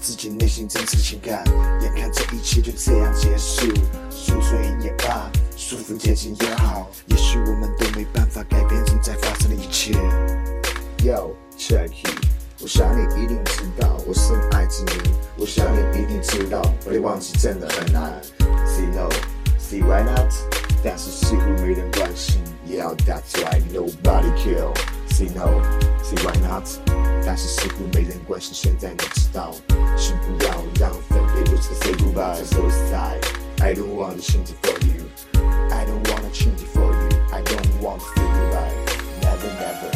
自己内心真实情感，眼看这一切就这样结束，宿醉也罢，舒服接近也好，也许我们都没办法改变正在发生的一切。Yo, check it，我想你一定知道我深爱着你，我想你一定知道把你忘记真的很难。Say no, say why not？但是似乎没人关心。Yeah, that's why nobody care. Say no, why not？但是似乎没人关心。现在你知道，请不要让分别如此 say goodbye. So sad, I don't want to change it for you. I don't want to change it for you. I don't want to say goodbye. Never, never.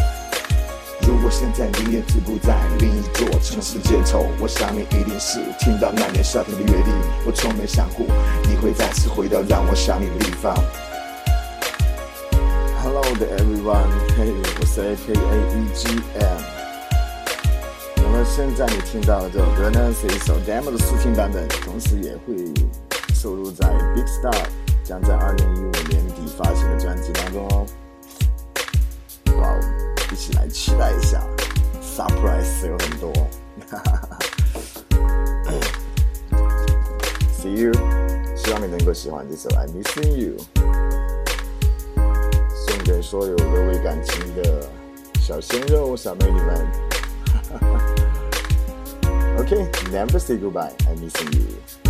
如果现在你也止步在另一座城市街头，我想你一定是听到那年夏天的约定。我从没想过你会再次回到让我想你的地方。Hello to everyone. hey，，我是 AKA EGM。那么现在你听到的这首歌呢，是一首 demo 的试听版本，同时也会收录在 Big Star 将在二零一五年底发行的专辑当中哦。哇！一起来期待一下，surprise 有很多。See you，希望你能够喜欢这首《I'm Missing You》，给所有各位感情的小鲜肉、小美女们。OK，never say goodbye，I miss you。